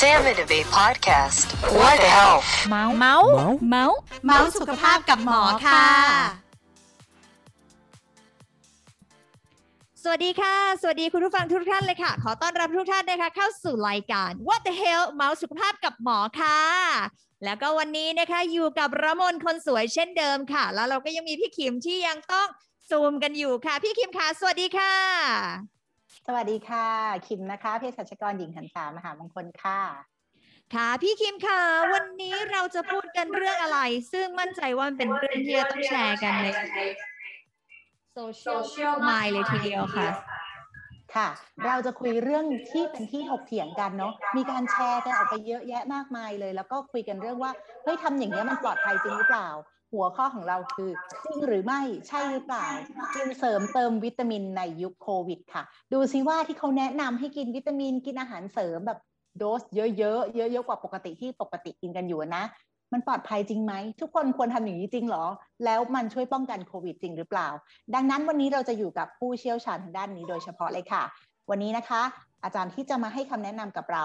Sam and Abe podcast. What the health? เมาส์เมาส์เมาส์เมาส์สุขภาพกับหมอค่ะ สวัสดีค่ะ สวัสดีคุณผู้ฟังทุกท่านเลยค่ะ ขอต้อนรับทุกท่านนะคะเข้าสู่รายการ What the hell เมาส์สุขภาพกับหมอค่ะ แล้วก็วันนี้นะคะอยู่กับระมนคนสวยเช่นเดิมค่ะ แล้วเราก็ยังมีพี่คิมที่ยังต้องซูมกันอยู่ค่ะ พี่คิมค่ะ สวัสดีค่ะ สวัสดีค่ะ คิมนะคะเภสัชกรหญิงหันษามหามงคลค่ะ ค่ะ พี่คิมค่ะ วันนี้เราจะพูดกันเรื่องอะไร ซึ่งมั่นใจว่ามันเป็นเรื่องที่จะต้องแชร์กันในโซเชียลมายเลยทีเดียวค่ะค่ะ เราจะคุยเรื่องที่เป็นที่ถกเถียงกันเนาะ มีการแชร์กันออกไปเยอะแยะมากมายเลย แล้วก็คุยกันเรื่องว่า เฮ้ยทำอย่างนี้ยมันปลอดภัยจริงหรือเปล่า หัวข้อของเราคือจริงหรือไม่ใช่หรือเปล่ากินเสริมเติมวิตามินในยุคโควิด ค่ะ ดูซิว่าที่เขาแนะนำให้กินวิตามินกินอาหารเสริมแบบโดสเยอะๆเยอะๆกว่าปกติที่ปกติกินกันอยู่นะ มันปลอดภัยจริงไหม ทุกคนควรทำอย่างนี้จริงเหรอ แล้วมันช่วยป้องกันโควิดจริงหรือเปล่า ดังนั้นวันนี้เราจะอยู่กับผู้เชี่ยวชาญทางด้านนี้โดยเฉพาะเลยค่ะ วันนี้นะคะ อาจารย์ที่จะมาให้คำแนะนำกับเรา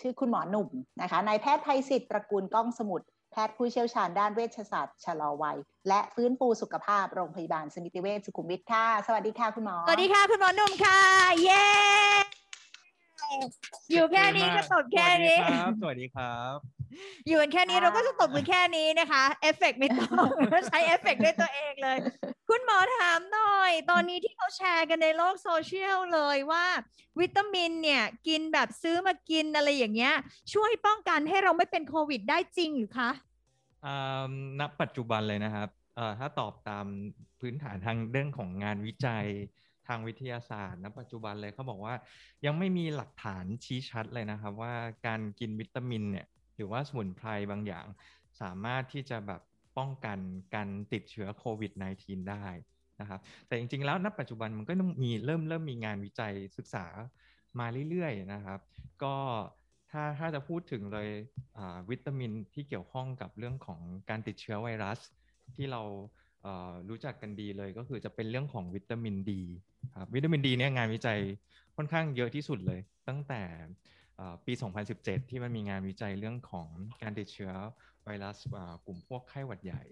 ชื่อคุณหมอหนุ่มนะคะนายแพทย์ไพศิษฐ์ตระกูลก้องสมุทรแพทย์ผู้เชี่ยวชาญด้านเวชศาสตร์ชะลอวัย และฟื้นฟูสุขภาพโรงพยาบาลสมิติเวชสุขุมวิทค่ะ สวัสดีค่ะคุณหมอ สวัสดีค่ะคุณหมอหนุ่มค่ะ เย้ อยู่แค่นี้ก็ตบแค่นี้ สวัสดีครับสวัสดีครับ อยู่กันแค่นี้เราก็จะตบมือแค่นี้นะคะเอฟเฟกต์ไม่ต้องใช้เอฟเฟกต์ด้วยตัวเองเลย คุณหมอถามหน่อย ตอนนี้ที่เขาแชร์กันในโลกโซเชียลเลยว่า วิตามินเนี่ย กินแบบซื้อมากินอะไรอย่างเงี้ย ช่วยป้องกันให้เราไม่เป็นโควิดได้จริงหรือคะอ่าณปัจจุบันเลยนะครับเอ่อถ้าตอบตามพื้นฐานทางเรื่องของงานวิจัยทางวิทยาศาสตร์ณปัจจุบันเลยเขาบอกว่า ยังไม่มีหลักฐานชี้ชัดเลยนะครับ ว่าการกินวิตามินเนี่ย หรือว่าสมุนไพรบางอย่าง สามารถที่จะแบบป้องกันการติดเชื้อโควิด -19 ได้นะครับ แต่จริงๆ แล้วณปัจจุบันมันก็ต้องมีเริ่มเริ่มมีงานวิจัยศึกษามาเรื่อยๆ นะครับ ก็ถ้าถ้าจะพูดถึงเลยวิตามินที่เกี่ยวข้องกับเรื่องของการติดเชื้อไวรัส ที่เรารู้จักกันดีเลยก็คือจะเป็นเรื่องของวิตามินดีครับวิตามินดีเนี่ยงานวิจัยค่อนข้างเยอะที่สุดเลย ตั้งแต่ ปี 2017 ที่มันมีงานวิจัยเรื่องของการติดเชื้อไวรัสอ่ากลุ่มพวกไข้หวัดใหญ่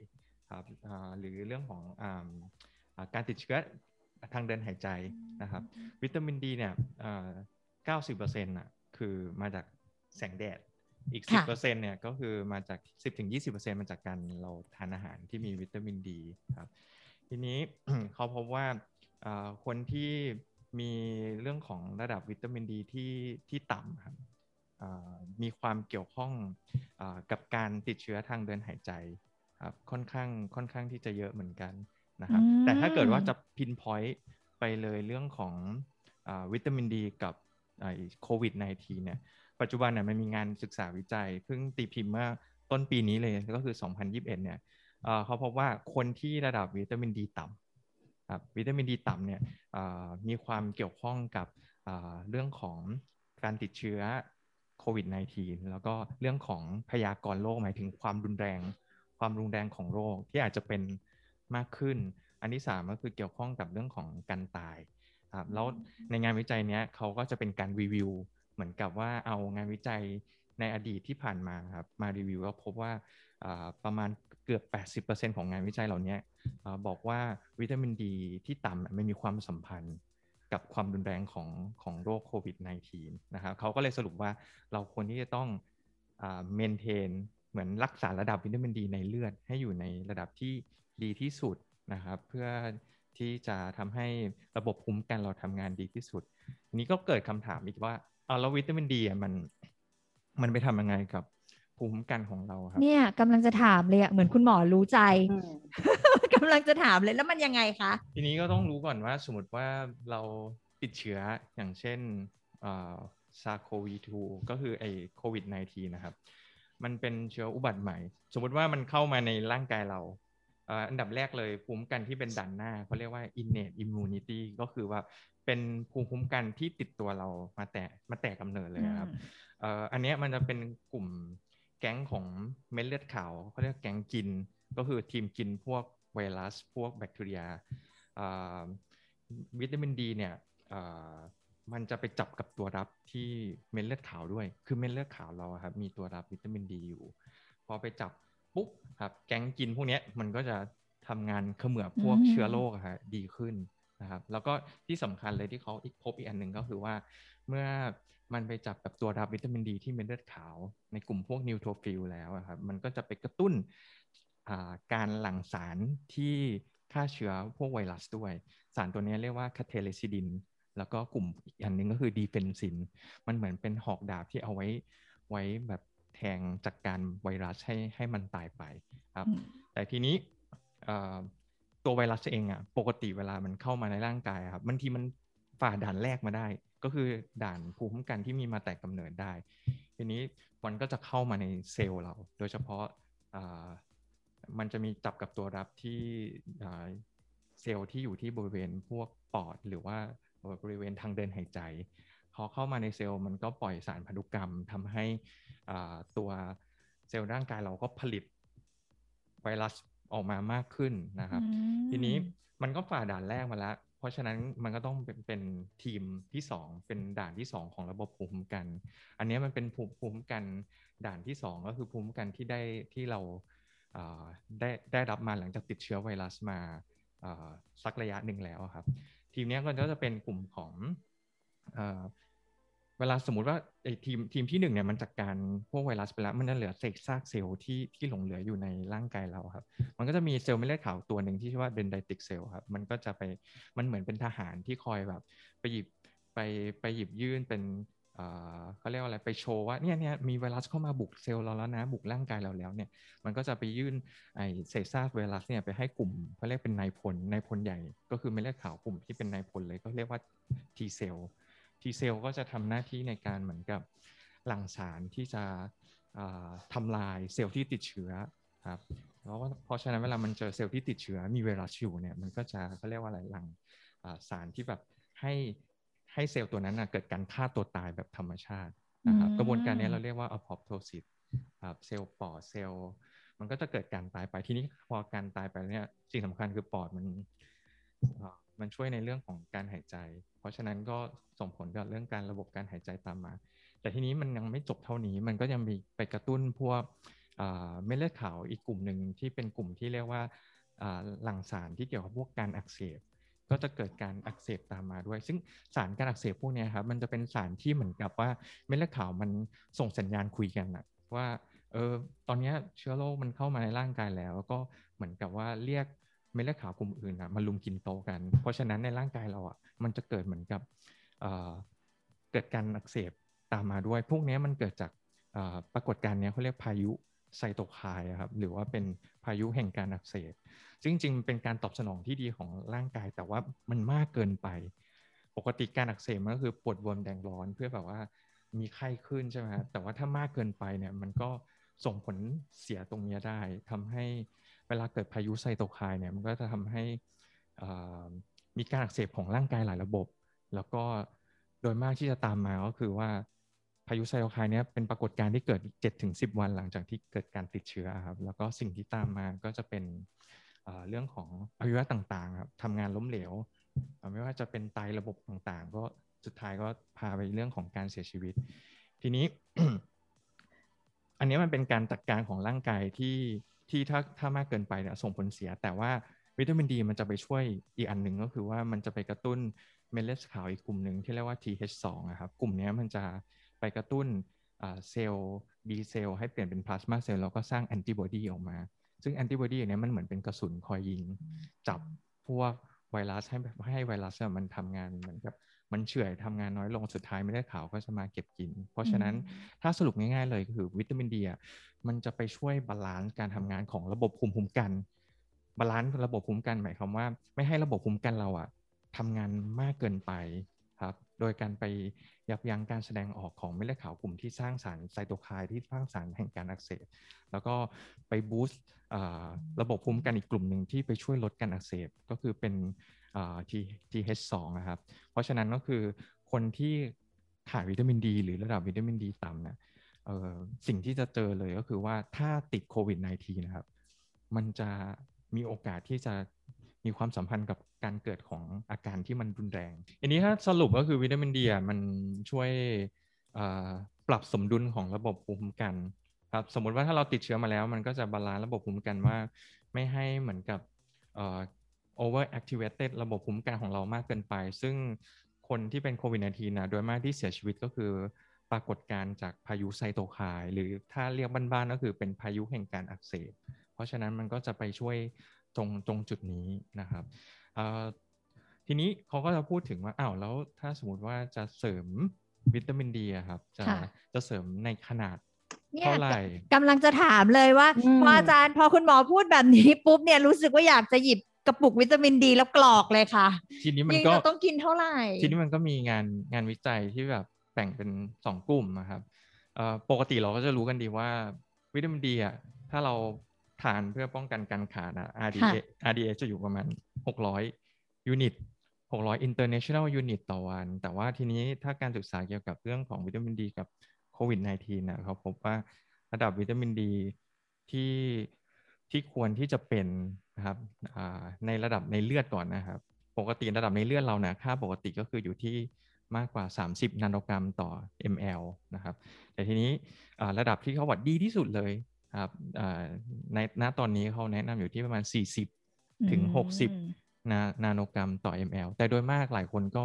ครับอ่าหรือเรื่องของอ่าอ่าการติดเชื้อทางเดินหายใจนะครับ วิตามินดีเนี่ยเอ่อ90%น่ะคือมาจากแสงแดด อีกค่ะ10%เนี่ยก็คือมาจาก10-20%มาจากการเราทานอาหารที่มีวิตามินดีครับ ทีนี้เขาพบว่าเอ่อคนที่ มีเรื่องของระดับวิตามินดีที่ที่ต่ำครับเอ่อมีความเกี่ยวข้องเออกับการติดเชื้อทางเดินหายใจครับค่อนข้างค่อนข้างที่จะเยอะเหมือนกันนะครับอืมแต่ถ้าเกิดว่าจะพินพอยต์ไปเลยเรื่องของอาวิตามินดีกับโควิด -19 เนี่ยปัจจุบันเนี่ยมันมีงานศึกษาวิจัยเพิ่งตีพิมพ์เมื่อต้นปีนี้เลยก็คือ 2021 เนี่ยเอ่อเขาพบว่าคนที่ระดับวิตามินดีต่ำ ครับวิตามินดีต่ำเนี่ยมีความเกี่ยวข้องกับเรื่องของการติดเชื้อโควิด -19 แล้วก็เรื่องของพยากรณ์โรคหมายถึงความรุนแรง ความรุนแรงของโรคที่อาจจะเป็นมากขึ้น อันที่สามก็คือเกี่ยวข้องกับเรื่องของการตายครับแล้วในงานวิจัยเนี้ยเขาก็จะเป็นการรีวิว เหมือนกับว่าเอางานวิจัยในอดีตที่ผ่านมาครับมารีวิวก็พบว่าอ่าประมาณ เกือบ 80%ของงานวิจัยเหล่านี้บอกว่าวิตามินดีที่ต่ำไม่มีความสัมพันธ์กับความรุนแรงของของโรคโควิด -19 นะครับเขาก็เลยสรุปว่าเราควรที่จะต้องเมนเทนเหมือนรักษาระดับวิตามินดีในเลือดให้อยู่ในระดับที่ดีที่สุดนะครับ เพื่อที่จะทำให้ระบบภูมิคุ้มกันเราทำงานดีที่สุด นี้ก็เกิดคำถามอีกว่าเอาแล้ววิตามินดีมันมันไปทำยังไงกับ ภูมิคุ้มกันของเราครับ เนี่ยกำลังจะถามเลยอะเหมือนคุณหมอรู้ใจอืมกำลังจะถามเลยแล้วมันยังไงคะทีนี้ก็ต้องรู้ก่อนว่าสมมติว่าเราติดเชื้ออย่างเช่นซาโควี2ก็คือไอโควิด -19 นะครับ มันเป็นเชื้ออุบัติใหม่ สมมติว่ามันเข้ามาในร่างกายเราเอ่ออันดับแรกเลยภูมิคุ้มกันที่เป็นด่านหน้าเขาเรียกว่า innate immunity ก็คือว่าเป็นภูมิคุ้มกันที่ติดตัวเรามาแต่มาแต่กำเนิดเลยครับเอ่ออันเนี้ยมันจะเป็นกลุ่ม แก๊งของเม็ดเลือดขาวเขาเรียกแก๊งกิน ก็คือทีมกินพวกไวรัส พวกแบคทีเรียวิตามินดีเนี่ยมันจะไปจับกับตัวรับที่เม็ดเลือดขาวด้วย คือเม็ดเลือดขาวเราครับมีตัวรับวิตามินดีอยู่ พอไปจับปุ๊บครับแก๊งกินพวกนี้มันก็จะทำงานเขมือบพวกเชื้อโรคอะฮะดีขึ้น นะครับแล้วก็ที่สำคัญเลยที่เขาอีกพบอีกอันหนึ่งก็คือว่า เมื่อมันไปจับกับตัวรับวิตามินดีที่เม็ดเลือดขาว ในกลุ่มพวก neutrophil แล้วครับมันก็จะไปกระตุ้นการหลั่งสารที่ฆ่าเชื้อพวกไวรัสด้วย สารตัวนี้เรียกว่า cathelicidin แล้วก็กลุ่มอีกอันหนึ่งก็คือ defensin มันเหมือนเป็นหอกดาบที่เอาไว้ไว้แบบแทงจากการไวรัสให้ให้มันตายไปครับ แต่ทีนี้ ตัวไวรัสเองอะปกติเวลามันเข้ามาในร่างกายครับบางทีมันฝ่าด่านแรกมาได้ ก็คือด่านภูมิคุ้มกันที่มีมาแต่กำเนิดได้ ทีนี้มันก็จะเข้ามาในเซลล์เรา โดยเฉพาะมันจะมีจับกับตัวรับที่เซลล์ที่อยู่ที่บริเวณพวกปอดหรือว่าบริเวณทางเดินหายใจ พอเข้ามาในเซลล์มันก็ปล่อยสารพันธุกรรมทำให้ตัวเซลล์ร่างกายเราก็ผลิตไวรัส ออกมามากขึ้นนะครับ ทีนี้มันก็ฝ่าด่านแรกมาแล้ว เพราะฉะนั้นมันก็ต้องเป็นเป็นทีมที่ 2 เป็นด่านที่ 2 ของระบบภูมิคุ้มกัน อันนี้มันเป็นภูมิคุ้มกันด่านที่ 2 ก็คือภูมิคุ้มกันที่ได้ที่เราได้ได้รับมาหลังจากติดเชื้อไวรัสมาสักระยะหนึ่งแล้วครับ ทีมนี้ก็จะเป็นกลุ่มของ เวลาสมมติว่าไอ้ทีมทีมที่หนึ่งเนี่ยมันจัดการพวกไวรัสไปแล้วมันจะเหลือเศษซากเซลล์ที่ที่หลงเหลืออยู่ในร่างกายเราครับ มันก็จะมีเซลล์เม็ดเลือดขาวตัวหนึ่งที่ชื่อว่า dendritic cell ครับมันก็จะไปมันเหมือนเป็นทหารที่คอยแบบ ไปหยิบไปไปหยิบยื่นเป็นเขาเรียกว่าอะไรไปโชว์ว่าเนี่ยเนี่ยมีไวรัสเข้ามาบุกเซลล์เราแล้วนะบุกร่างกายเราแล้วเนี่ยมันก็จะไปยื่นไอเศษซากไวรัสเนี่ยไปให้กลุ่มเขาเรียกเป็นนายพลนายพลใหญ่ ก็คือเม็ดเลือดขาวกลุ่มที่เป็นนายพลเลยก็เรียกว่า T cell T cell ก็จะทำหน้าที่ในการเหมือนกับหลั่งสารที่จะทำลายเซลล์ที่ติดเชื้อครับแล้วเพราะฉะนั้นเวลามันเจอเซลล์ที่ติดเชื้อมีไวรัสอยู่เนี่ยมันก็จะเขาเรียกว่าอะไรหลั่งสารที่แบบให้ให้เซลล์ตัวนั้นเกิดการฆ่าตัวตายแบบธรรมชาตินะครับกระบวนการนี้เราเรียกว่า apoptosis ครับเซลล์ปอดเซลล์มันก็จะเกิดการตายไปทีนี้พอการตายไปเนี่ยสิ่งสำคัญคือปอดมัน มันช่วยในเรื่องของการหายใจ เพราะฉะนั้นก็ส่งผลกับเรื่องการระบบการหายใจตามมา แต่ทีนี้มันยังไม่จบเท่านี้มันก็ยังมีไปกระตุ้นพวกเม็ดเลือดขาวอีกกลุ่มหนึ่งที่เป็นกลุ่มที่เรียกว่าหลั่งสารที่เกี่ยวกับพวกการอักเสบก็จะเกิดการอักเสบตามมาด้วย ซึ่งสารการอักเสบพวกนี้ครับมันจะเป็นสารที่เหมือนกับว่าเม็ดเลือดขาวมันส่งสัญญาณคุยกันนะว่าเออตอนนี้เชื้อโรคมันเข้ามาในร่างกายแล้ว ก็เหมือนกับว่าเรียก เม็ดเลือดขาวกลุ่มอื่นอะมาลุมกินโตกัน เพราะฉะนั้นในร่างกายเราอะมันจะเกิดเหมือนกับเกิดการอักเสบตามมาด้วย พวกนี้มันเกิดจากปรากฏการณ์นี้เขาเรียกพายุไซโตไคน์ครับหรือว่าเป็นพายุแห่งการอักเสบซึ่งจริงๆเป็นการตอบสนองที่ดีของร่างกาย แต่ว่ามันมากเกินไป ปกติการอักเสบมันก็คือปวดบวมแดงร้อนเพื่อแบบว่ามีไข้ขึ้นใช่ไหมแต่ว่าถ้ามากเกินไปเนี่ยมันก็ส่งผลเสียตรงนี้ได้ทำให้ เวลาเกิดพายุไซโตไคน์เนี่ยมันก็จะทำให้มีการอักเสบของร่างกายหลายระบบ แล้วก็โดยมากที่จะตามมาก็คือว่าพายุไซโตไคน์เนี่ยเป็นปรากฏการณ์ที่เกิด 7-10 วันหลังจากที่เกิดการติดเชื้อครับแล้วก็สิ่งที่ตามมาก็จะเป็นเรื่องของอวัยวะต่างๆครับทำงานล้มเหลว ไม่ว่าจะเป็นไตระบบต่างๆ ก็สุดท้ายก็พาไปเรื่องของการเสียชีวิต ทีนี้ อันนี้มันเป็นการจัดการของร่างกายที่ ที่ถ้าถ้ามากเกินไปเนี่ยส่งผลเสีย แต่ว่าวิตามินดีมันจะไปช่วยอีกอันหนึ่งก็คือว่ามันจะไปกระตุ้นเม็ดเลือดขาวอีกกลุ่มหนึ่งที่เรียกว่า TH2 นะครับ กลุ่มนี้มันจะไปกระตุ้นเซลล์ B เซลล์ให้เปลี่ยนเป็น plasma cell แล้วก็สร้างแอนติบอดีออกมา ซึ่งแอนติบอดีเนี่ยมันเหมือนเป็นกระสุนคอยยิง จับพวกไวรัสให้ให้ไวรัสมันทำงานเหมือนกับ มันเฉื่อยทำงานน้อยลงสุดท้ายเม็ดเลือดขาวก็จะมาเก็บกิน เพราะฉะนั้นถ้าสรุปง่ายๆเลยก็คือวิตามินดีอะมันจะไปช่วย balance การทำงานของระบบภูมิคุ้มกัน balance ระบบภูมิคุ้มกันหมายความว่า ไม่ให้ระบบภูมิคุ้มกันเราอะทำงานมากเกินไปครับ โดยการไปยับยั้งการแสดงออกของเม็ดเลือดขาวกลุ่มที่สร้างสารไซโตไคน์ที่สร้างสารแห่งการอักเสบ แล้วก็ไปบูสต์ระบบภูมิคุ้มกันอีกกลุ่มหนึ่งที่ไปช่วยลดการอักเสบ ก็คือเป็น TH2 นะครับ เพราะฉะนั้นก็คือคนที่ขาดวิตามินดี หรือระดับวิตามินดีต่ำนะสิ่งที่จะเจอเลยก็คือว่าถ้าติดโควิด -19 นะครับ มันจะมีโอกาสที่จะมีความสัมพันธ์กับการเกิดของอาการที่มันรุนแรง อันนี้ถ้าสรุปก็คือวิตามินดีมันช่วยปรับสมดุลของระบบภูมิคุ้มกันครับสมมติว่าถ้าเราติดเชื้อมาแล้ว มันก็จะ balance ระบบภูมิคุ้มกันว่า ไม่ให้เหมือนกับ over activated ระบบภูมิคุ้มกันของเรามากเกินไป ซึ่งคนที่เป็นโควิด -19 นะโดยมากที่เสียชีวิตก็คือปรากฏการณ์จากพายุไซโตไคน์หรือถ้าเรียกบ้านๆก็คือเป็นพายุแห่งการอักเสบ เพราะฉะนั้นมันก็จะไปช่วยตรงตรงจุดนี้นะครับทีนี้เขาก็จะพูดถึงว่าอ้าวแล้วถ้าสมมติว่าจะเสริมวิตามินดีครับ จะจะเสริมในขนาดเท่าไหร่กำลังจะถามเลยว่าพออาจารย์พอคุณหมอพูดแบบนี้ปุ๊บเนี่ยรู้สึกว่าอยากจะหยิบ กระปุกวิตามินดีแล้วกรอกเลยค่ะ ทีนี้มันก็ต้องกินเท่าไหร่ ทีนี้มันก็มีงานงานวิจัยที่แบบแบ่งเป็นสองกลุ่มนะครับปกติเราก็จะรู้กันดีว่าวิตามินดีอะถ้าเราทานเพื่อป้องกันการขาดอะ RDA RDA จะอยู่ประมาณ 600 ยูนิต 600 international unit ต่อวัน แต่ว่าทีนี้ถ้าการศึกษาเกี่ยวกับเรื่องของวิตามินดีกับโควิด -19 นะเขาพบว่าระดับวิตามินดีที่ที่ควรที่จะเป็น นะครับในระดับในเลือดก่อนนะครับ ปกติระดับในเลือดเรานะค่าปกติก็คืออยู่ที่มากกว่า 30 นาโนกรัมต่อ ml นะครับ แต่ทีนี้ระดับที่เขาวัดดีที่สุดเลยครับในณตอนนี้เขาแนะนำอยู่ที่ประมาณ 40 ถึง 60 นานาโนกรัมต่อ ml แต่โดยมากหลายคนก็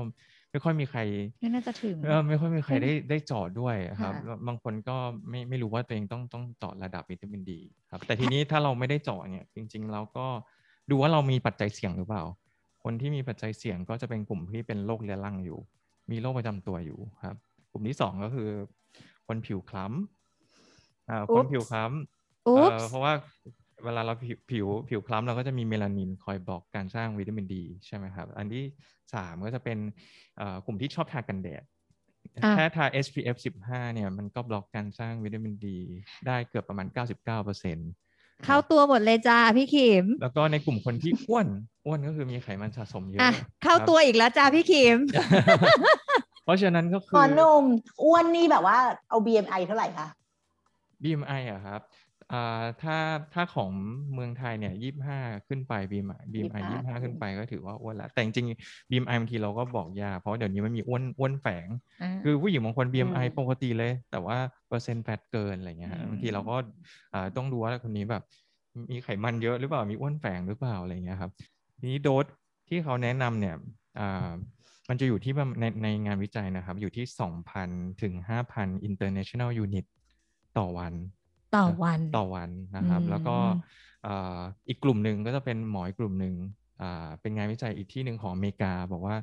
ไม่ค่อยมีใครไม่น่าจะถึงเออไม่ค่อยมีใครได้ได้เจาะด้วยครับบางคนก็ไม่ไม่รู้ว่าตัวเองต้องต้องเจาะระดับวิตามินดีครับ แต่ทีนี้ถ้าเราไม่ได้เจาะเนี่ย จริงๆเราก็ดูว่าเรามีปัจจัยเสี่ยงหรือเปล่า คนที่มีปัจจัยเสี่ยงก็จะเป็นกลุ่มที่เป็นโรคเรื้อรังอยู่ มีโรคประจำตัวอยู่ครับ กลุ่มที่สองก็คือ คนผิวคล้ำอ่าคนผิวคล้ำเออเพราะว่า เวลาเราผิวผิวผิวคล้ำเราก็จะมีเมลานินคอยบอกการสร้างวิตามินดีใช่ไหมครับ อันที่สามก็จะเป็นกลุ่มที่ชอบทากันแดดแค่ทา SPF 15 เนี่ย มันก็บล็อกการสร้างวิตามินดี ได้เกือบประมาณ 99%เเข้าตัวหมดเลยจ้าพี่ขิม แล้วก็ในกลุ่มคนที่อ้วน อ้วนก็คือมีไขมันสะสมเยอะเข้าตัวอีกแล้วจ้าพี่ขิม เพราะฉะนั้นก็คือขอนมอ้วนนี่แบบว่าเอา BMI เท่าไหร่คะ BMI อะครับ อ่าถ้าถ้าของเมืองไทยเนี่ยยี่ห้าขึ้นไป BMI BMI ยี่ห้าขึ้นไปก็ถือว่าอ้วนละ แต่จริง BMI บางทีเราก็บอกยาก เพราะเดี๋ยวนี้มันมีอ้วนอ้วนแฝง คือผู้หญิงบางคน BMI ปกติเลย แต่ว่าเปอร์เซ็นต์ fat เกินอะไรเงี้ยบางทีเราก็อ่าต้องดูว่าคนนี้แบบ มีไขมันเยอะหรือเปล่ามีอ้วนแฝงหรือเปล่าอะไรเงี้ยครับทีนี้โดสที่เขาแนะนำเนี่ยอ่ามันจะอยู่ที่ในในงานวิจัยนะครับ อยู่ที่ 2,000 ถึง 5,000 international unit ต่อวัน ต่อวันต่อวันนะครับ แล้วก็อีกกลุ่มหนึ่งก็จะเป็นหมออีกกลุ่มหนึ่งเป็นงานวิจัยอีกที่หนึ่งของอเมริกา บอกว่า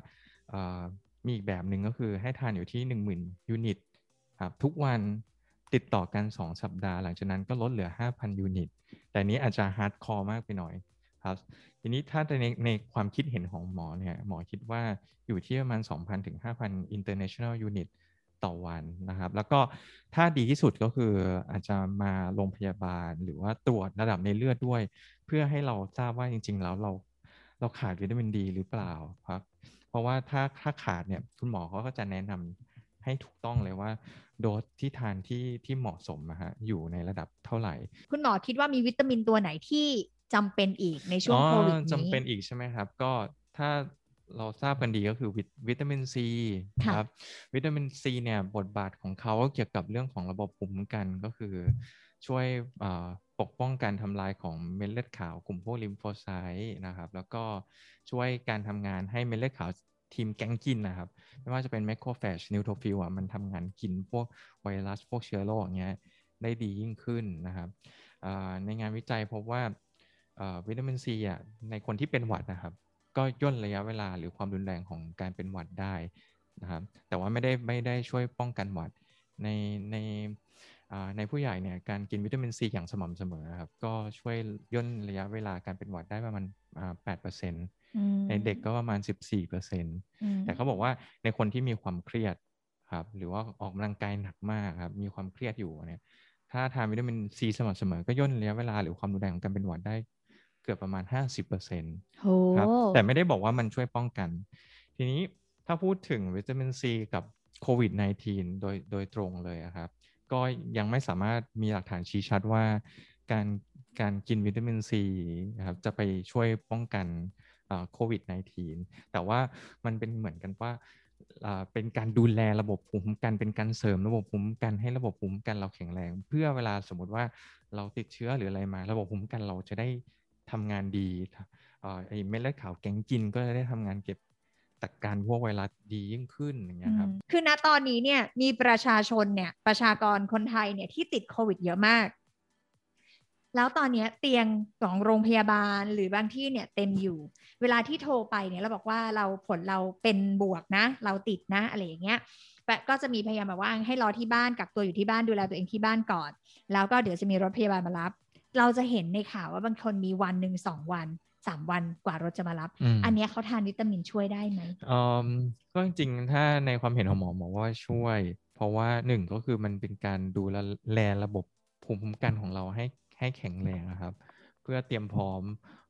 มีอีกแบบหนึ่งก็คือให้ทานอยู่ที่หนึ่งหมื่นยูนิตครับทุกวันติดต่อกัน 2 สัปดาห์ หลังจากนั้นก็ลดเหลือ 5,000 ยูนิต แต่นี้อาจจะ hardcore มากไปหน่อยครับทีนี้ถ้าในในความคิดเห็นของหมอเนี่ยหมอคิดว่าอยู่ที่ประมาณ 2,000 ถึง 5,000 international unit ต่อวันนะครับ แล้วก็ถ้าดีที่สุดก็คืออาจจะมาโรงพยาบาลหรือว่าตรวจระดับในเลือดด้วย เพื่อให้เราทราบว่าจริง ๆ แล้วเราเราขาดวิตามินดีหรือเปล่าครับ เพราะว่าถ้าถ้าขาดเนี่ยคุณหมอเขาก็จะแนะนำให้ถูกต้องเลยว่า โดสที่ทานที่ที่เหมาะสมนะฮะอยู่ในระดับเท่าไหร่ คุณหมอคิดว่ามีวิตามินตัวไหนที่จำเป็นอีกในช่วงโควิดนี้จำเป็นอีกใช่ไหมครับ ก็ถ้า เราทราบกันดีก็คือวิตามินซีครับ วิตามินซีเนี่ยบทบาทของเขาเกี่ยวกับเรื่องของระบบภูมิคุ้มกันก็คือ ช่วยปกป้องการทำลายของเม็ดเลือดขาวกลุ่มพวกลิมโฟไซต์นะครับ แล้วก็ช่วยการทำงานให้เม็ดเลือดขาวทีมแกงกินนะครับ ไม่ว่าจะเป็นแมคโครแฟชนิวโทฟิลอะมันทำงานกินพวกไวรัสพวกเชื้อโรคอย่างเงี้ยได้ดียิ่งขึ้นนะครับในงานวิจัยพบว่าวิตามินซีอะในคนที่เป็นหวัดนะครับ ก็ย่นระยะเวลาหรือความรุนแรงของการเป็นหวัดได้นะครับ แต่ว่าไม่ได้ไม่ได้ช่วยป้องกันหวัดในในในผู้ใหญ่เนี่ยการกินวิตามินซีอย่างสม่ำเสมอครับ ก็ช่วยย่นระยะเวลาการเป็นหวัดได้ประมาณแปดเปอร์เซ็นต์ในเด็กก็ประมาณสิบสี่เปอร์เซ็นต์แต่เขาบอกว่าในคนที่มีความเครียดครับ หรือว่าออกกำลังกายหนักมากครับ มีความเครียดอยู่เนี่ย ถ้าทานวิตามินซีสม่ำเสมอ ก็ย่นระยะเวลาหรือความรุนแรงของการเป็นหวัดได้เกือบประมาณ 50%ครับแต่ไม่ได้บอกว่ามันช่วยป้องกัน ทีนี้ถ้าพูดถึงวิตามินซีกับโควิด -19 โดยโดยตรงเลยครับ ก็ยังไม่สามารถมีหลักฐานชี้ชัดว่า การการกินวิตามินซีนะครับจะไปช่วยป้องกันโควิด -19 แต่ว่ามันเป็นเหมือนกันว่าเป็นการดูแลระบบภูมิคุ้มกันเป็นการเสริมระบบภูมิคุ้มกันให้ระบบภูมิคุ้มกันเราแข็งแรง เพื่อเวลาสมมติว่าเราติดเชื้อหรืออะไรมา ระบบภูมิคุ้มกันเราจะได้ ทำงานดีไอ้เม็ดเลือดขาวแก๊งกินก็ได้ทำงานเก็บจัดการพวกไวรัสดียิ่งขึ้นอย่างเงี้ยครับ คือณตอนนี้เนี่ยมีประชาชนเนี่ยประชากรคนไทยเนี่ยที่ติดโควิดเยอะมาก แล้วตอนนี้เตียงของโรงพยาบาลหรือบางที่เนี่ยเต็มอยู่ เวลาที่โทรไปเนี่ยเราบอกว่าเราผลเราเป็นบวกนะ เราติดนะอะไรอย่างเงี้ยแก็จะมีพยายามแบบว่าให้รอที่บ้านกักตัวอยู่ที่บ้านดูแลตัวเองที่บ้านก่อน แล้วก็เดี๋ยวจะมีรถพยาบาลมารับ เราจะเห็นในข่าวว่าบางคนมีวันหนึ่งสองวันสามวันกว่ารถจะมารับ อันนี้เขาทานวิตามินช่วยได้ไหมอืมก็จริงๆถ้าในความเห็นของหมอหมอว่าช่วย เพราะว่าหนึ่งก็คือมันเป็นการดูแลระบบภูมิคุ้มกันของเราให้ให้แข็งแรงนะครับ เพื่อเตรียมพร้อม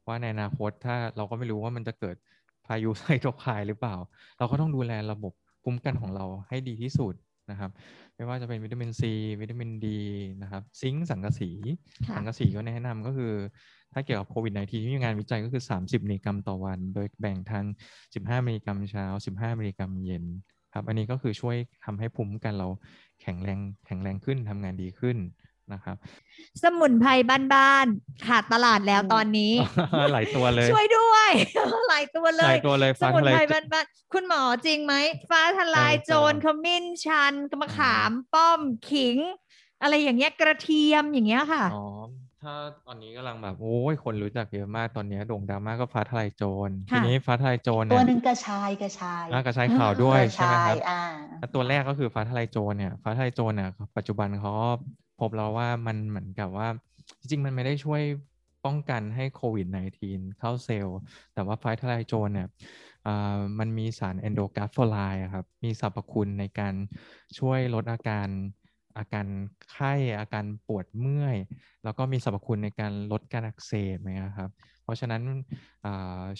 ว่าในอนาคตถ้าเราก็ไม่รู้ว่ามันจะเกิดพายุไซโตไคน์หรือเปล่า เราก็ต้องดูแลระบบภูมิคุ้มกันของเราให้ดีที่สุดนะครับ ไม่ว่าจะเป็นวิตามินซีวิตามินดีนะครับซิงค์สังกะสี สังกะสีก็แนะนำก็คือ ถ้าเกี่ยวกับโควิด -19 ที่มีงานวิจัยก็คือ 30มิลลิกรัมต่อวัน โดยแบ่งทาง 15มิลลิกรัมเช้า 15มิลลิกรัมเย็นครับอันนี้ก็คือช่วยทำให้ภูมิกันเราแข็งแรงแข็งแรงขึ้นทำงานดีขึ้น นะครับ สมุนไพรบ้านๆขาดตลาดแล้วตอนนี้ หลายตัวเลย ช่วยด้วยหลายตัวเลยหลายตัวเลยสมุนไพรบ้านๆคุณหมอจริงไหมฟ้าทลายโจรขมิ้นชันกระมะขามป้อมขิง อะไรอย่างเงี้ยกระเทียมอย่างเงี้ยค่ะอ๋อถ้าตอนนี้กำลังแบบโอ้ยคนรู้จักเยอะมากตอนนี้โด่งดังมากก็ฟ้าทลายโจรทีนี้ฟ้าทลายโจรตัวหนึ่งกระชายกระชายกระชายขาวด้วยใช่ไหมครับตัวแรกก็คือฟ้าทลายโจรเนี่ยฟ้าทลายโจรเนี่ยปัจจุบันเขา พบแล้วว่ามันเหมือนกับว่า จริง ๆ มันไม่ได้ช่วยป้องกันให้โควิด -19 เข้าเซลล์ แต่ว่าฟ้าทลายโจรเนี่ยมันมีสารเอนโดกราฟโฟไลครับ มีสรรพคุณในการช่วยลดอาการอาการไข้อาการปวดเมื่อย แล้วก็มีสรรพคุณในการลดการอักเสบนะครับ เพราะฉะนั้น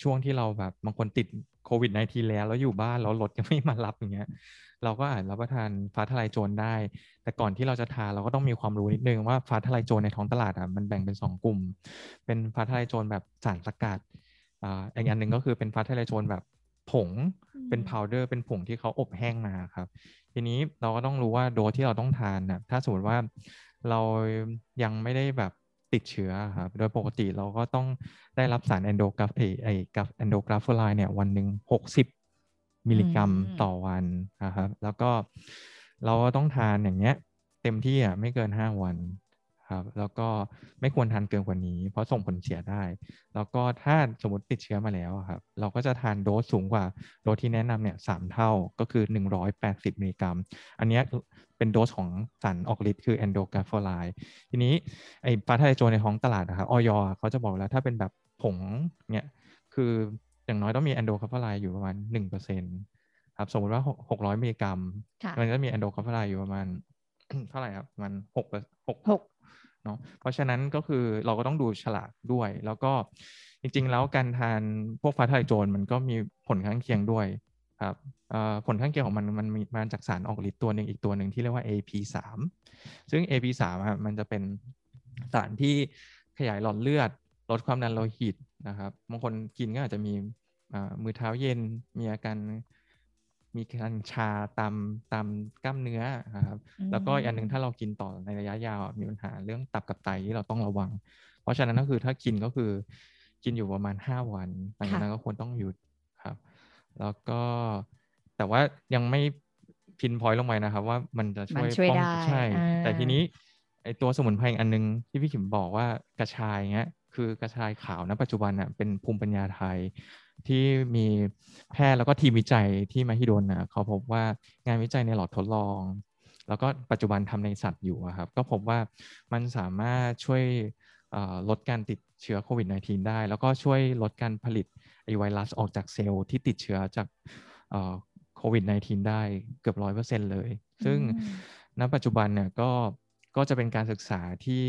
ช่วงที่เราแบบบางคนติดโควิด -19 แล้วแล้วอยู่บ้านแล้วรถยังไม่มารับอย่างเงี้ยเราก็อาจรับประทานฟ้าทลายโจรได้ แต่ก่อนที่เราจะทานเราก็ต้องมีความรู้นิดนึงว่าฟ้าทลายโจรในท้องตลาดอะมันแบ่งเป็น 2 กลุ่ม เป็นฟ้าทลายโจรแบบสารสกัดอ่าอีกอันหนึ่งก็คือเป็นฟ้าทะลายโจรแบบผงเป็น powder เป็นผงที่เขาอบแห้งมาครับ ทีนี้เราก็ต้องรู้ว่าโดสที่เราต้องทานนะถ้าสมมติว่าเรายังไม่ได้แบบ ติดเชื้อครับ โดยปกติเราก็ต้องได้รับสารแอนโดรกราโฟไลด์กับแอนโดรกราโฟไลด์เนี่ยวันหนึ่งหกสิบมิลลิกรัมต่อวันนะครับ แล้วก็เราก็ต้องทานอย่างเงี้ย เต็มที่อะไม่เกินห้าวัน ครับแล้วก็ไม่ควรทานเกินกว่านี้ เพราะส่งผลเสียได้ แล้วก็ถ้าสมมติติดเชื้อมาแล้วครับเราก็จะทานโดสสูงกว่าโดสที่แนะนำเนี่ยสามเท่าก็คือ 180 มิลลิกรัม อันนี้เป็นโดสของสารออกฤทธิ์คือแอนโดรกราโฟไลด์ทีนี้ไอ้ฟ้าทะลายโจรในท้องตลาดนะครับออยเขาจะบอกแล้วถ้าเป็นแบบผงเนี่ยคือย.่างน้อยต้องมีแอนโดรกราโฟไลด์อยู่ประมาณ 1%ครับสมมติว่า 600 มิลลิกรัมมันจะมีแอนโดกราฟไลอยู่ประมาณเท่าไหร่ครับมันหกหกหก เนาะเพราะฉะนั้นก็คือเราก็ต้องดูฉลากด้วย แล้วก็จริง ๆ แล้วการทานพวกฟ้าทลายโจรมันก็มีผลข้างเคียงด้วยครับผลข้างเคียงของมันมันมีมาจากสารออกฤทธิ์ตัวหนึ่งอีกตัวหนึ่งที่เรียกว่า AP3 ซึ่ง AP3 มันจะเป็นสารที่ขยายหลอดเลือด ลดความดันโลหิตนะครับบางคนกินก็อาจจะมีมือเท้าเย็นมีอาการ มีการชาตามตามกล้ามเนื้อครับแล้วก็อย่างหนึ่งถ้าเรากินต่อในระยะยาวมีปัญหาเรื่องตับกับไตที่เราต้องระวัง เพราะฉะนั้นก็คือถ้ากินก็คือกินอยู่ประมาณห้าวันหลังจากนั้นก็ควรต้องหยุดครับ แล้วก็แต่ว่ายังไม่พินพอยต์ลงไปนะครับ ว่ามันจะช่วยป้องใช่ แต่ทีนี้ไอตัวสมุนไพรอันนึงที่พี่ขิมบอกว่ากระชายเงี้ยคือกระชายขาวณปัจจุบันอะเป็นภูมิปัญญาไทย ที่มีแพทย์แล้วก็ทีมวิจัยที่มาฮิโดนนะเขาพบว่างานวิจัยในหลอดทดลอง แล้วก็ปัจจุบันทำในสัตว์อยู่ครับ ก็พบว่ามันสามารถช่วยลดการติดเชื้อโควิด -19 ได้ แล้วก็ช่วยลดการผลิตไอไวรัสออกจากเซลล์ที่ติดเชื้อจากโควิด -19 ได้เกือบร้อยเปอร์เซ็นเลย ซึ่งณปัจจุบันเนี่ยก็ก็จะเป็นการศึกษาที่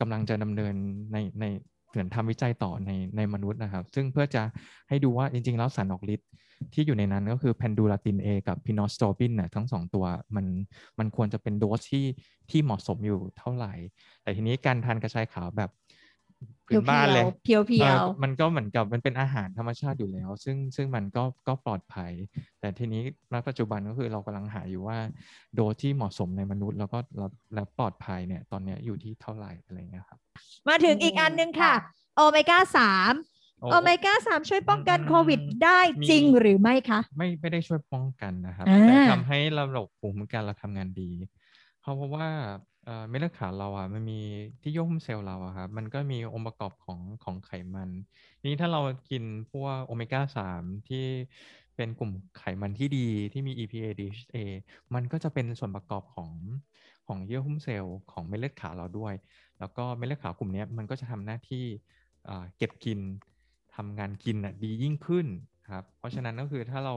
กำลังจะดำเนินในใน เหมือนทำวิจัยต่อในในมนุษย์นะครับ ซึ่งเพื่อจะให้ดูว่าจริง ๆ แล้วสารออกฤทธิ์ที่อยู่ในนั้นก็คือแพนดูลาติน A กับพินอสโตบินนะทั้งสองตัวมันมันควรจะเป็นโดสที่ที่เหมาะสมอยู่เท่าไหร่ แต่ทีนี้การทานกระชายขาวแบบ พื้นบ้านเลยเพียวๆเพียวเออมันก็เหมือนกับมันเป็นอาหารธรรมชาติอยู่แล้ว ซึ่งซึ่งมันก็ก็ปลอดภัย แต่ทีนี้ณปัจจุบันก็คือเรากำลังหาอยู่ว่า โดสที่เหมาะสมในมนุษย์แล้วก็แล้วและปลอดภัยเนี่ย ตอนเนี้ยอยู่ที่เท่าไหร่อะไรเงี้ยครับๆมาถึงอีกอันหนึงค่ะ โอเมก้าสามโอเมก้าสามช่วยป้องกันโควิดได้จริงหรือไม่คะ ไม่ไม่ได้ช่วยป้องกันนะครับอ่าแต่ทำให้ระบบภูมิคุ้มกันเราทำงานดี เพราะว่า เอ่อเม็ดเลือดขาวเราอะมันมีที่ย่อหุ้มเซลล์เราอะครับมันก็มีองค์ประกอบของของไขมันทีนี้ถ้าเรากินพวกโอเมก้าสามที่เป็นกลุ่มไขมันที่ดีที่มี EPA DHA มันก็จะเป็นส่วนประกอบของของเยื่อหุ้มเซลล์ของเม็ดเลือดขาวเราด้วย แล้วก็เม็ดเลือดขาวกลุ่มนี้มันก็จะทำหน้าที่เก็บกินทำงานกินอะดียิ่งขึ้นครับเพราะฉะนั้นก็คือถ้าเรา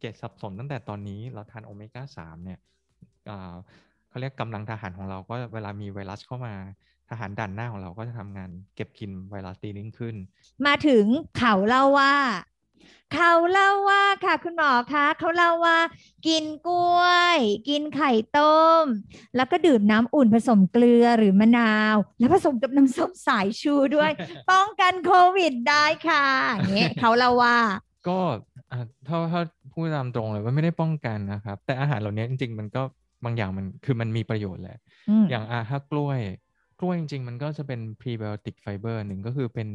เก็บสับสนตั้งแต่ตอนนี้เราทานโอเมก้าสามเนี่ย เขาเรียกกำลังทหารของเราก็เวลามีไวรัสเข้ามาทหารด่านหน้าของเราก็จะทำงานเก็บกินไวรัสดียิ่งขึ้น มาถึงเขาเล่าว่า เขาเล่าว่าค่ะ คุณหมอคะเขาเล่าว่า กินกล้วย กินไข่ต้ม แล้วก็ดื่มน้ำอุ่นผสมเกลือหรือมะนาว แล้วผสมกับน้ำส้มสายชูด้วย ป้องกันโควิดได้ค่ะอย่างเงี้ยเขาเล่าว่า ก็อะถ้าถ้าพูดตามตรงเลยว่าไม่ได้ป้องกันนะครับ แต่อาหารเหล่านี้จริงๆ มันก็ บางอย่างมันคือมันมีประโยชน์แหละอืมอย่างอาถ้ากล้วย กล้วยจริง ๆ มันก็จะเป็นพรีไบโอติกไฟเบอร์หนึ่งก็คือเป็น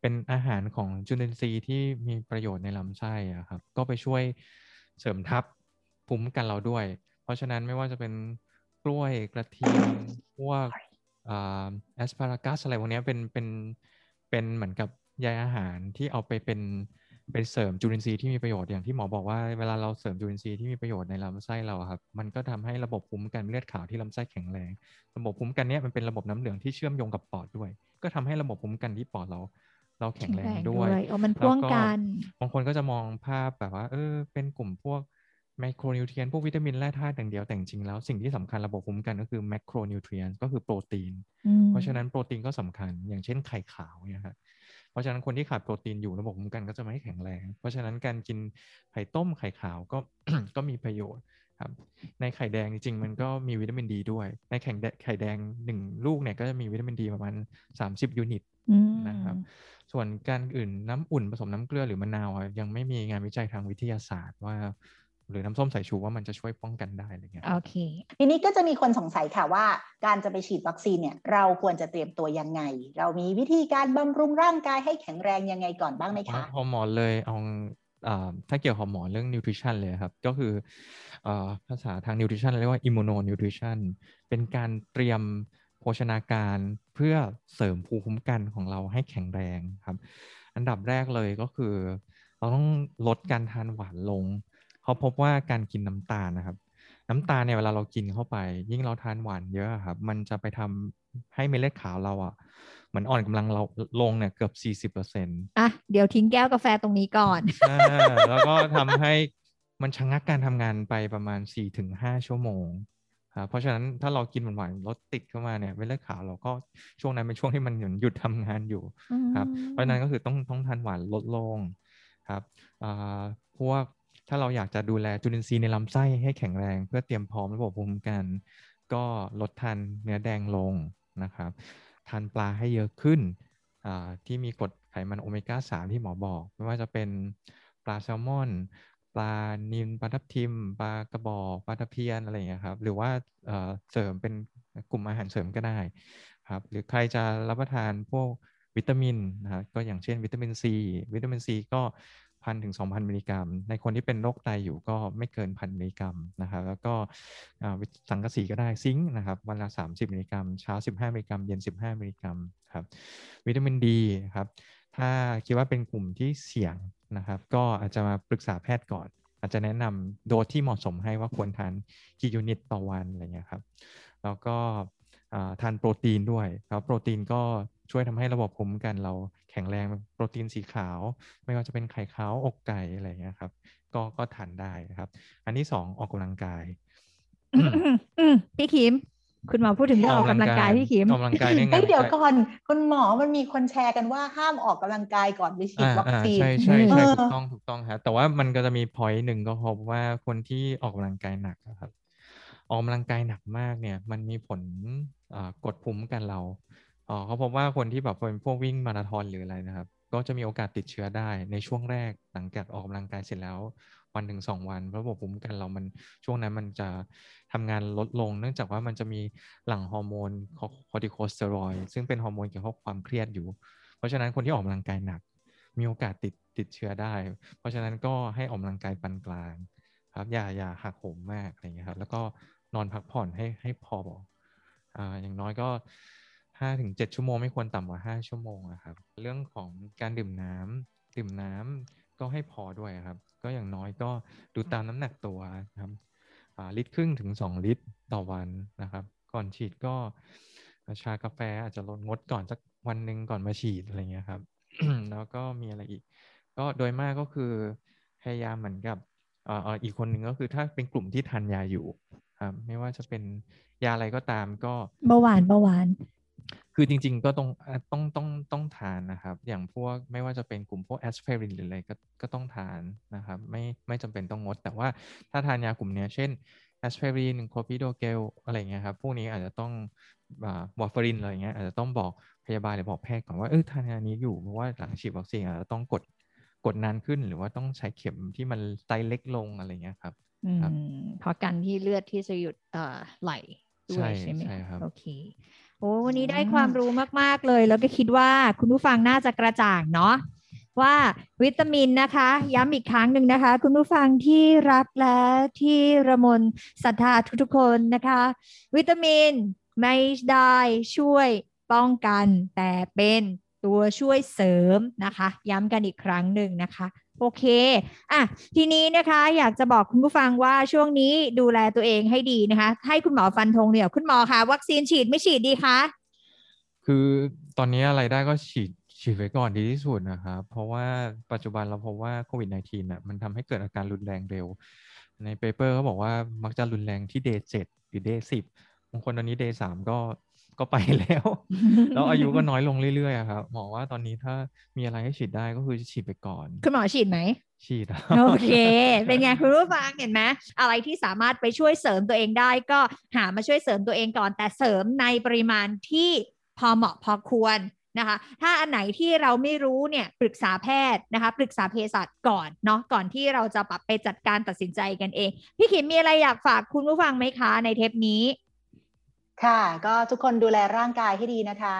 เป็นอาหารของจุลินทรีย์ที่มีประโยชน์ในลำไส้อะครับ ก็ไปช่วยเสริมทับภูมิคุ้มกันเราด้วย เพราะฉะนั้นไม่ว่าจะเป็นกล้วยกระเทียมพวกแอสพารากัสอะไรพวกเนี้ยเป็นเป็นเป็นเหมือนกับใยอาหารที่เอาไปเป็น เป็นเสริมจุลินทรีย์ที่มีประโยชน์อย่างที่หมอบอกว่าเวลาเราเสริมจุลินทรีย์ที่มีประโยชน์ในลำไส้เราอะครับมันก็ทำให้ระบบภูมิคุ้มกันเลือดขาวที่ลำไส้แข็งแรง ระบบภูมิคุ้มกันเนี้ยมันเป็นระบบน้ำเหลืองที่เชื่อมโยงกับปอดด้วย ก็ทำให้ระบบภูมิคุ้มกันที่ปอดเรา เราแข็งแรงด้วยโอ้มันพ่วงกันบางคนก็จะมองภาพแบบว่า เออ เป็นกลุ่มพวกไมโครนิวเทรียนพวกวิตามินแร่ธาตุอย่างเดียวแต่จริงๆแล้ว สิ่งที่สำคัญระบบภูมิคุ้มกันก็คือแมคโครนิวเทรียนก็คือโปรตีนอืมเพราะฉะนั้นโปรตีนก็สำคัญอย่างเช่นไข่ขาวเนี่ยครับ เพราะฉะนั้นคนที่ขาดโปรตีนอยู่ระบบภูมิคุ้มกันก็จะไม่แข็งแรง เพราะฉะนั้นการกินไข่ต้มไข่ขาวก็ก็มีประโยชน์ครับในไข่แดงจริงๆมันก็มีวิตามินดีด้วย ในไข่แดงไข่แดงหนึ่งลูกเนี่ยก็จะมีวิตามินดีประมาณ 30 ยูนิตอืมนะครับ ส่วนการดื่มน้ำอุ่นผสมน้ำเกลือหรือมะนาวอะยังไม่มีงานวิจัยทางวิทยาศาสตร์ว่า หรือน้ำส้มสายชูว่ามันจะช่วยป้องกันได้อะไรเงี้ยโอเคทีนี้ก็จะมีคนสงสัยค่ะว่า การจะไปฉีดวัคซีนเนี่ยเราควรจะเตรียมตัวยังไง เรามีวิธีการบำรุงร่างกายให้แข็งแรงยังไงก่อนบ้างไหมคะฮอร์โมนเลยเอาอ่าถ้าเกี่ยวฮอร์โมนเรื่อง nutrition เลยครับ ก็คืออาภาษาทาง nutrition เรียกว่า immunonutrition เป็นการเตรียมโภชนาการเพื่อเสริมภูมิคุ้มกันของเราให้แข็งแรงครับ อันดับแรกเลยก็คือ เราต้องลดการทานหวานลง เขาพบว่าการกินน้ำตาลนะครับ น้ำตาลเนี่ยเวลาเรากินเข้าไป ยิ่งเราทานหวานเยอะอะครับ มันจะไปทำให้เม็ดเลือดขาวเราอะเหมือนอ่อนกำลังเราลงเนี่ยเกือบ40%ออะเดี๋ยวทิ้งแก้วกาแฟตรงนี้ก่อน่าแล้วก็ทำให้มันชะงักการทำงานไปประมาณ4-5ชั่วโมงครับเพราะฉะนั้นถ้าเรากินหวานๆรถติดเข้ามาเนี่ยเม็ดเลือดขาวเราก็ช่วงนั้นเป็นช่วงที่มันเหมือนหยุดทำงานอยู่ครับ เพราะฉะนั้นก็คือต้องต้องทานหวานลดลงครับอ่าพวก ถ้าเราอยากจะดูแลจุลินทรีย์ในลำไส้ให้แข็งแรง เพื่อเตรียมพร้อมระบบภูมิคุ้มกัน ก็ลดทานเนื้อแดงลงนะครับทานปลาให้เยอะขึ้นที่มีกรดไขมันโอเมก้า 3 ที่หมอบอก ไม่ว่าจะเป็นปลาแซลมอน ปลานิลปลาทับทิม ปลากระบอกปลาตะเพียนอะไรอย่างเงี้ยครับ หรือว่าเสริมเป็นกลุ่มอาหารเสริมก็ได้ครับ หรือใครจะรับประทานพวกวิตามินนะครับก็อย่างเช่นวิตามินซีวิตามินซีก็ พันถึงสองพันมิลลิกรัม ในคนที่เป็นโรคไตอยู่ก็ไม่เกินพันมิลลิกรัมนะครับแล้วก็สังกะสีก็ได้ zinc นะครับวันละ 30 มิลลิกรัม เช้า 15 มิลลิกรัม เย็น 15 มิลลิกรัมครับวิตามินดีครับถ้าคิดว่าเป็นกลุ่มที่เสี่ยงนะครับ ก็อาจจะมาปรึกษาแพทย์ก่อน อาจจะแนะนำโดสที่เหมาะสมให้ว่าควรทานกี่ยูนิตต่อวันอะไรเงี้ยครับแล้วก็ทานโปรตีนด้วยครับโปรตีนก็ ช่วยทำให้ระบบภูมิคุ้มกันเราแข็งแรงโปรตีนสีขาว ไม่ว่าจะเป็นไข่ขาวอกไก่อะไรอย่างเงี้ยครับ ก็ก็ทานได้ครับ อันที่สองออกกำลังกายอืมอืมพี่คิมคุณหมอพูดถึงเรื่องออกกำลังกายพี่คิมออกกำลังกายได้ไงเฮ้ยเดี๋ยวก่อนคุณหมอมันมีคนแชร์กันว่าห้ามออกกำลังกายก่อนไปฉีดอ่าวัคอ่าซีนใช่ใช่ใช่เออถูกต้องถูกต้องครับแต่ว่ามันก็จะมีพอยต์หนึ่งก็พบว่าคนที่ออกกำลังกายหนักอะครับออกกำลังกายหนักมากเนี่ย มันมีผลอ่ากดภูมิคุ้มกันเราเพ อ๋อเขาพบว่าคนที่แบบเป็นพวกวิ่งมาราธอนหรืออะไรนะครับ ก็จะมีโอกาสติดเชื้อได้ในช่วงแรกหลังจากออกกำลังกายเสร็จแล้ววันถึงสองวันระบบภูมิคุ้มกันเรามันช่วงนั้นมันจะทำงานลดลง เนื่องจากว่ามันจะมีหลั่งฮอร์โมนคอร์ติโคสเตียรอยด์ซึ่งเป็นฮอร์โมนเกี่ยวกับความเครียดอยู่ เพราะฉะนั้นคนที่ออกกำลังกายหนัก มีโอกาสติดติดเชื้อได้ เพราะฉะนั้นก็ให้ออกกำลังกายปานกลางครับอย่าอย่าหักโหมมากอะไรเงี้ยครับแล้วก็นอนพักผ่อนให้ให้พออ่าอย่างน้อยก็ ห้าถึงเจ็ดชั่วโมงไม่ควรต่ำกว่าห้าชั่วโมงนะครับ เรื่องของการดื่มน้ำดื่มน้ำก็ให้พอด้วยครับ ก็อย่างน้อยก็ดูตามน้ำหนักตัวนะครับลิตรครึ่งถึงสองลิตรต่อวันนะครับ ก่อนฉีดก็ชากาแฟอาจจะลดงดก่อนสักวันหนึ่งก่อนมาฉีดอะไรเงี้ยครับ แล้วก็มีอะไรอีก ก็โดยมากก็คือพยายามเหมือนกับอีกอันหนึ่งก็คือถ้าเป็นกลุ่มที่ทานยาอยู่ครับไม่ว่าจะเป็นยาอะไรก็ตามก็เบาหวานเบาหวาน คือจริง ๆ ก็ต้องต้องต้องต้องทานนะครับ อย่างพวกไม่ว่าจะเป็นกลุ่มพวกแอสไพรินหรืออะไรก็ก็ต้องทานนะครับ ไม่ไม่จำเป็นต้องงด แต่ว่าถ้าทานยากลุ่มนี้เช่นแอสไพริน clopidogrel อะไรเงี้ยครับ พวกนี้อาจจะต้องวอร์ฟารินอะไรเงี้ยอาจจะต้องบอกพยาบาลหรือบอกแพทย์ก่อนว่าเออทานยานี้อยู่เพราะว่าหลังฉีดวัคซีนอาจจะต้องกดกดนานขึ้นหรือว่าต้องใช้เข็มที่มันไซเล็กลงอะไรเงี้ยครับอืมเพราะกันที่เลือดที่จะหยุดเอ่อไหลด้วยใช่ไหมโอเค โอ้วันนี้ได้ความรู้มาก ๆ เลย แล้วก็คิดว่าคุณผู้ฟังน่าจะกระจ่างเนาะว่าวิตามินนะคะ ย้ำอีกครั้งหนึ่งนะคะ คุณผู้ฟังที่รักและที่ระมนศรัทธาทุกๆคนนะคะ วิตามินไม่ได้ช่วยป้องกัน แต่เป็นตัวช่วยเสริมนะคะ ย้ำกันอีกครั้งหนึ่งนะคะ โอเค อะ ทีนี้นะคะ อยากจะบอกคุณผู้ฟังว่าช่วงนี้ดูแลตัวเองให้ดีนะคะ ให้คุณหมอฟันธงเนี่ยคุณหมอคะวัคซีนฉีดไม่ฉีดดีคะ คือตอนนี้อะไรได้ก็ฉีดฉีดไว้ก่อนดีที่สุดนะครับ เพราะว่าปัจจุบันเราพบว่าโควิด -19 น่ะมันทำให้เกิดอาการรุนแรงเร็ว ใน paper เขาบอกว่ามักจะรุนแรงที่ day เจ็ดหรือ day สิบบางคนตอนนี้เดย์สามก็ ก็ไปแล้ว แล้วอายุก็น้อยลงเรื่อยๆครับหมอว่าตอนนี้ถ้ามีอะไรให้ฉีดได้ก็คือฉีดไปก่อน คุณหมอฉีดไหมฉีดโอเค เป็นไงคุณผู้ฟังเห็นไหมอะไรที่สามารถไปช่วยเสริมตัวเองได้ก็หามาช่วยเสริมตัวเองก่อน แต่เสริมในปริมาณที่พอเหมาะพอควรนะคะ ถ้าอันไหนที่เราไม่รู้เนี่ยปรึกษาแพทย์นะคะ ปรึกษาเภสัชก่อนเนาะก่อนที่เราจะปรับไปจัดการตัดสินใจกันเอง พี่ขิมมีอะไรอยากฝากคุณผู้ฟังไหมคะในเทปนี้ ค่ะ ก็ทุกคนดูแลร่างกายให้ดีนะคะ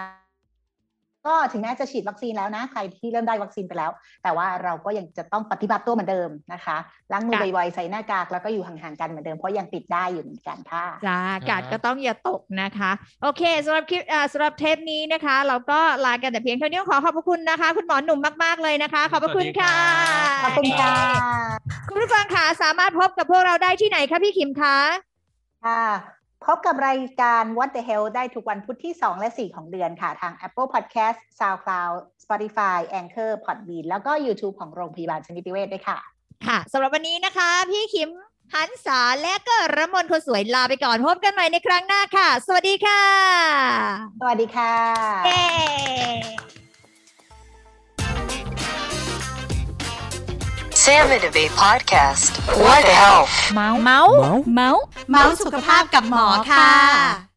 ก็ถึงแม้จะฉีดวัคซีนแล้วนะ ใครที่เริ่มได้วัคซีนไปแล้ว แต่ว่าเราก็ยังจะต้องปฏิบัติตัวเหมือนเดิมนะคะ ล้างมือบ่อยๆใส่หน้ากากแล้วก็อยู่ห่างๆกันเหมือนเดิมเพราะยังติดได้อยู่เหมือนกันค่ะจ้ากาดก็ต้องอย่าตกนะคะ โอเคสำหรับคลิปสำหรับเทปนี้นะคะ เราก็ลากันแต่เพียงเท่านี้ขอขอบพระคุณนะคะ คุณหมอหนุ่มมากๆเลยนะคะ ขอบพระคุณค่ะขอบคุณค่ะคุณผู้ฟังค่ะสามารถพบกับพวกเราได้ที่ไหนคะพี่ขิมคะค่ะ พบกับรายการ What the Hell ได้ทุกวันพุธที่ 2 และ 4 ของเดือนค่ะ ทาง Apple Podcast SoundCloud Spotify Anchor Podbean แล้วก็ YouTube ของโรงพยาบาลชนิติเวชด้วยค่ะ ค่ะสำหรับวันนี้นะคะ พี่คิมหันษาและก็ระมนคนสวยลาไปก่อนพบกันใหม่ในครั้งหน้าค่ะ สวัสดีค่ะ สวัสดีค่ะเย้ Salmon Debate Podcast What the Health เมาส์เมาส์เมาส์เมาส์สุขภาพกับหมอค่ะ